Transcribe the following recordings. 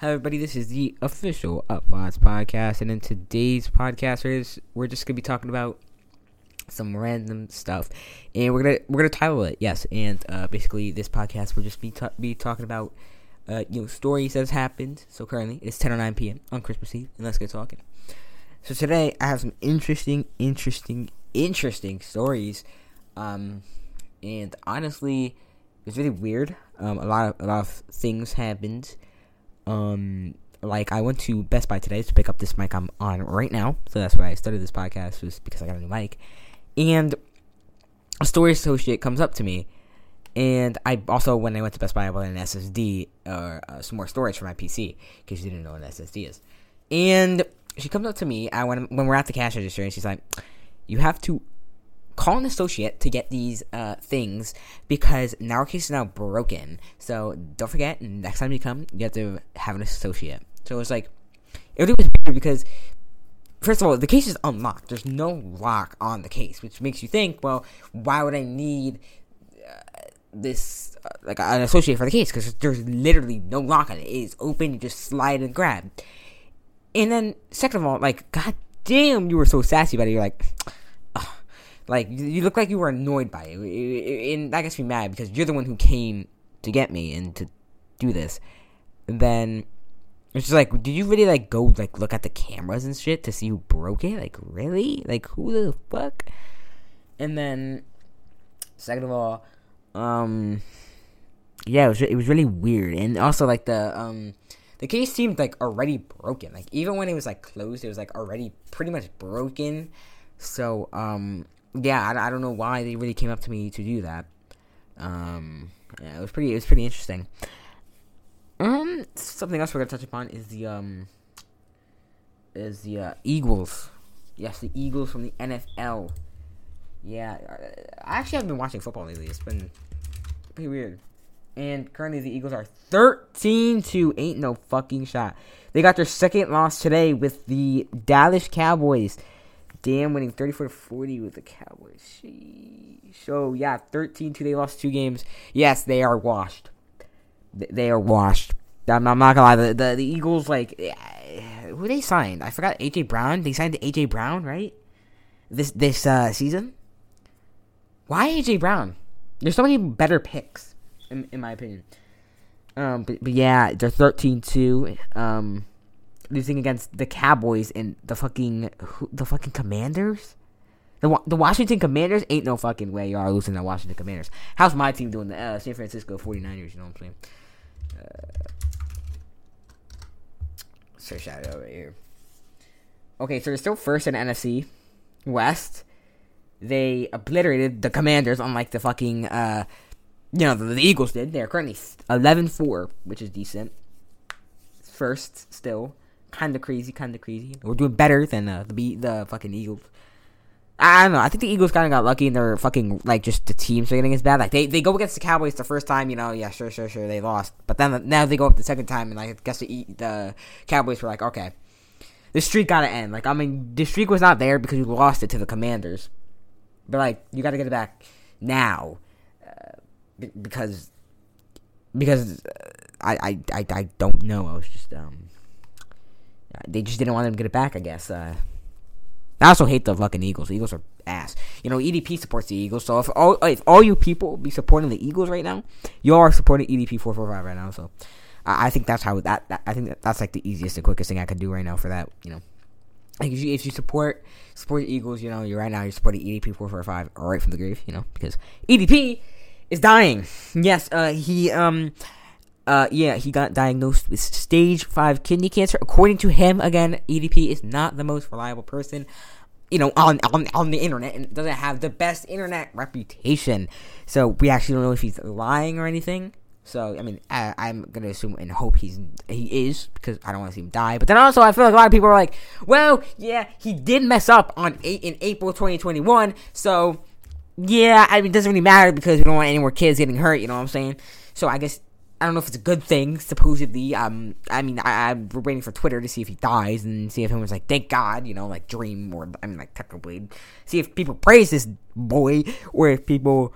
Hi, everybody. This is the official Uplotz podcast, and in today's podcast, we're just gonna be talking about some random stuff, and we're gonna we're gonna title it yes. And uh, basically, this podcast will just be be talking about uh, you know stories that has happened. So currently, it's 10 or 9 p.m. on Christmas Eve, and let's get talking. So today, I have some interesting, interesting, interesting stories, um, and honestly, it's really weird. Um, a lot of a lot of things happened. Um, like I went to Best Buy today to pick up this mic I'm on right now, so that's why I started this podcast was because I got a new mic, and a storage associate comes up to me, and I also when I went to Best Buy I bought an SSD or uh, some more storage for my PC because you didn't know what an SSD is, and she comes up to me I when when we're at the cash register and she's like, you have to call an associate to get these uh, things because now our case is now broken. So don't forget, next time you come, you have to have an associate. So it was like, it was weird because, first of all, the case is unlocked. There's no lock on the case, which makes you think, well, why would I need uh, this, uh, like, an associate for the case? Because there's literally no lock on it. It is open, you just slide and grab. And then, second of all, like, god damn, you were so sassy about it. You're like, like you look like you were annoyed by it, and that gets me mad because you're the one who came to get me and to do this. And then it's just like, did you really like go like look at the cameras and shit to see who broke it? Like really? Like who the fuck? And then second of all, um, yeah, it was it was really weird, and also like the um. The case seemed like already broken. Like even when it was like closed, it was like already pretty much broken. So um yeah, I, I don't know why they really came up to me to do that. Um, yeah, it was pretty. It was pretty interesting. Um, something else we're gonna touch upon is the um, is the uh, Eagles. Yes, the Eagles from the NFL. Yeah, I actually haven't been watching football lately. It's been pretty weird. And currently, the Eagles are thirteen to ain't no fucking shot. They got their second loss today with the Dallas Cowboys. Damn, winning 34 to 40 with the Cowboys. Sheesh. So, yeah, 13 2. They lost two games. Yes, they are washed. They are washed. I'm, I'm not gonna lie. The, the, the Eagles, like, eh, who they signed? I forgot AJ Brown. They signed AJ Brown, right? This this uh, season. Why AJ Brown? There's so many better picks, in, in my opinion. Um, but, but yeah, they're 13 2. Um, losing against the Cowboys and the fucking the fucking Commanders. The the Washington Commanders ain't no fucking way you are losing the Washington Commanders. How's my team doing? The uh, San Francisco 49ers, you know what I'm saying? Uh, search out over here. Okay, so they're still first in NFC West. They obliterated the Commanders, unlike the fucking, uh, you know, the, the Eagles did. They're currently 11 4, which is decent. First, still kind of crazy, kind of crazy. We're doing better than uh, the the fucking Eagles. I don't know. I think the Eagles kind of got lucky, and they're fucking like just the teams are getting as bad. Like they, they go against the Cowboys the first time, you know, yeah, sure, sure, sure, they lost. But then now they go up the second time, and like I guess the the Cowboys were like, okay, the streak got to end. Like I mean, the streak was not there because you lost it to the Commanders, but like you got to get it back now uh, because because uh, I, I I I don't know. I was just um they just didn't want them to get it back, I guess. Uh, I also hate the fucking Eagles. The Eagles are ass. You know, EDP supports the Eagles, so if all if all you people be supporting the Eagles right now, you all are supporting EDP four four five right now. So I, I think that's how that, that I think that, that's like the easiest and quickest thing I could do right now for that. You know, like if you, if you support support the Eagles, you know, you're right now you're supporting EDP four four five right from the grave. You know, because EDP is dying. Yes, uh, he um uh, yeah, he got diagnosed with stage five kidney cancer. According to him, again, EDP is not the most reliable person, you know, on on on the internet, and doesn't have the best internet reputation. So we actually don't know if he's lying or anything. So I mean, I, am gonna assume and hope he's he is because I don't want to see him die. But then also, I feel like a lot of people are like, well, yeah, he did mess up on eight in April 2021. So yeah, I mean, it doesn't really matter because we don't want any more kids getting hurt. You know what I'm saying? So I guess I don't know if it's a good thing. Supposedly, um, I mean, I, I'm waiting for Twitter to see if he dies and see if anyone's like, "Thank God," you know, like Dream or I mean, like Technoblade. See if people praise this boy or if people,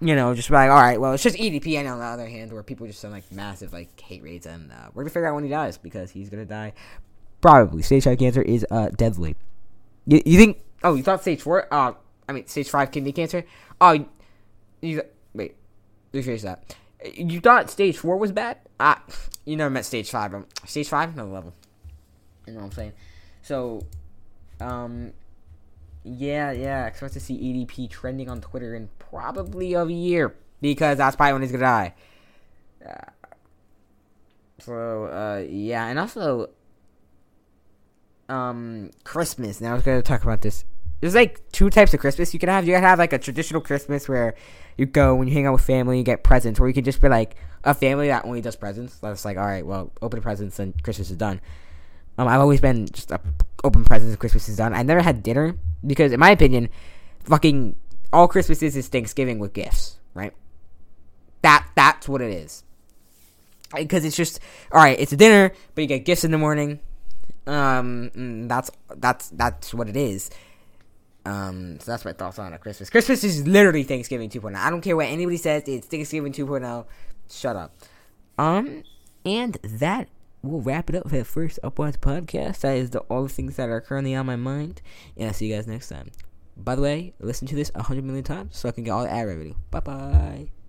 you know, just like, all right, well, it's just EDP. And on the other hand, where people just send like massive like hate rates, and uh, we're gonna figure out when he dies because he's gonna die. Probably stage five cancer is uh deadly. You, you think? Oh, you thought stage four? Uh, I mean stage five kidney cancer. Oh, you wait. Rephrase that. You thought stage four was bad? Ah, you never met stage five. Um, stage five, another level. You know what I'm saying? So, um, yeah, yeah. Expect to see EDP trending on Twitter in probably a year because that's probably when he's gonna die. Uh, so, uh, yeah, and also, um, Christmas. Now I was gonna talk about this. There's like two types of Christmas you can have. You can have like a traditional Christmas where you go when you hang out with family, you get presents, or you can just be like a family that only does presents. That's like, all right, well, open presents and Christmas is done. Um, I've always been just a open presents and Christmas is done. I never had dinner because, in my opinion, fucking all Christmas is is Thanksgiving with gifts, right? That that's what it is. Because it's just all right. It's a dinner, but you get gifts in the morning. Um, mm, that's that's that's what it is. Um, so that's my thoughts on it. Christmas. Christmas is literally Thanksgiving 2.0. I don't care what anybody says. It's Thanksgiving 2.0. Shut up. Um, and that will wrap it up for the first Uplotz podcast. That is the all the things that are currently on my mind. And I'll see you guys next time. By the way, listen to this a hundred million times so I can get all the ad revenue. Bye bye.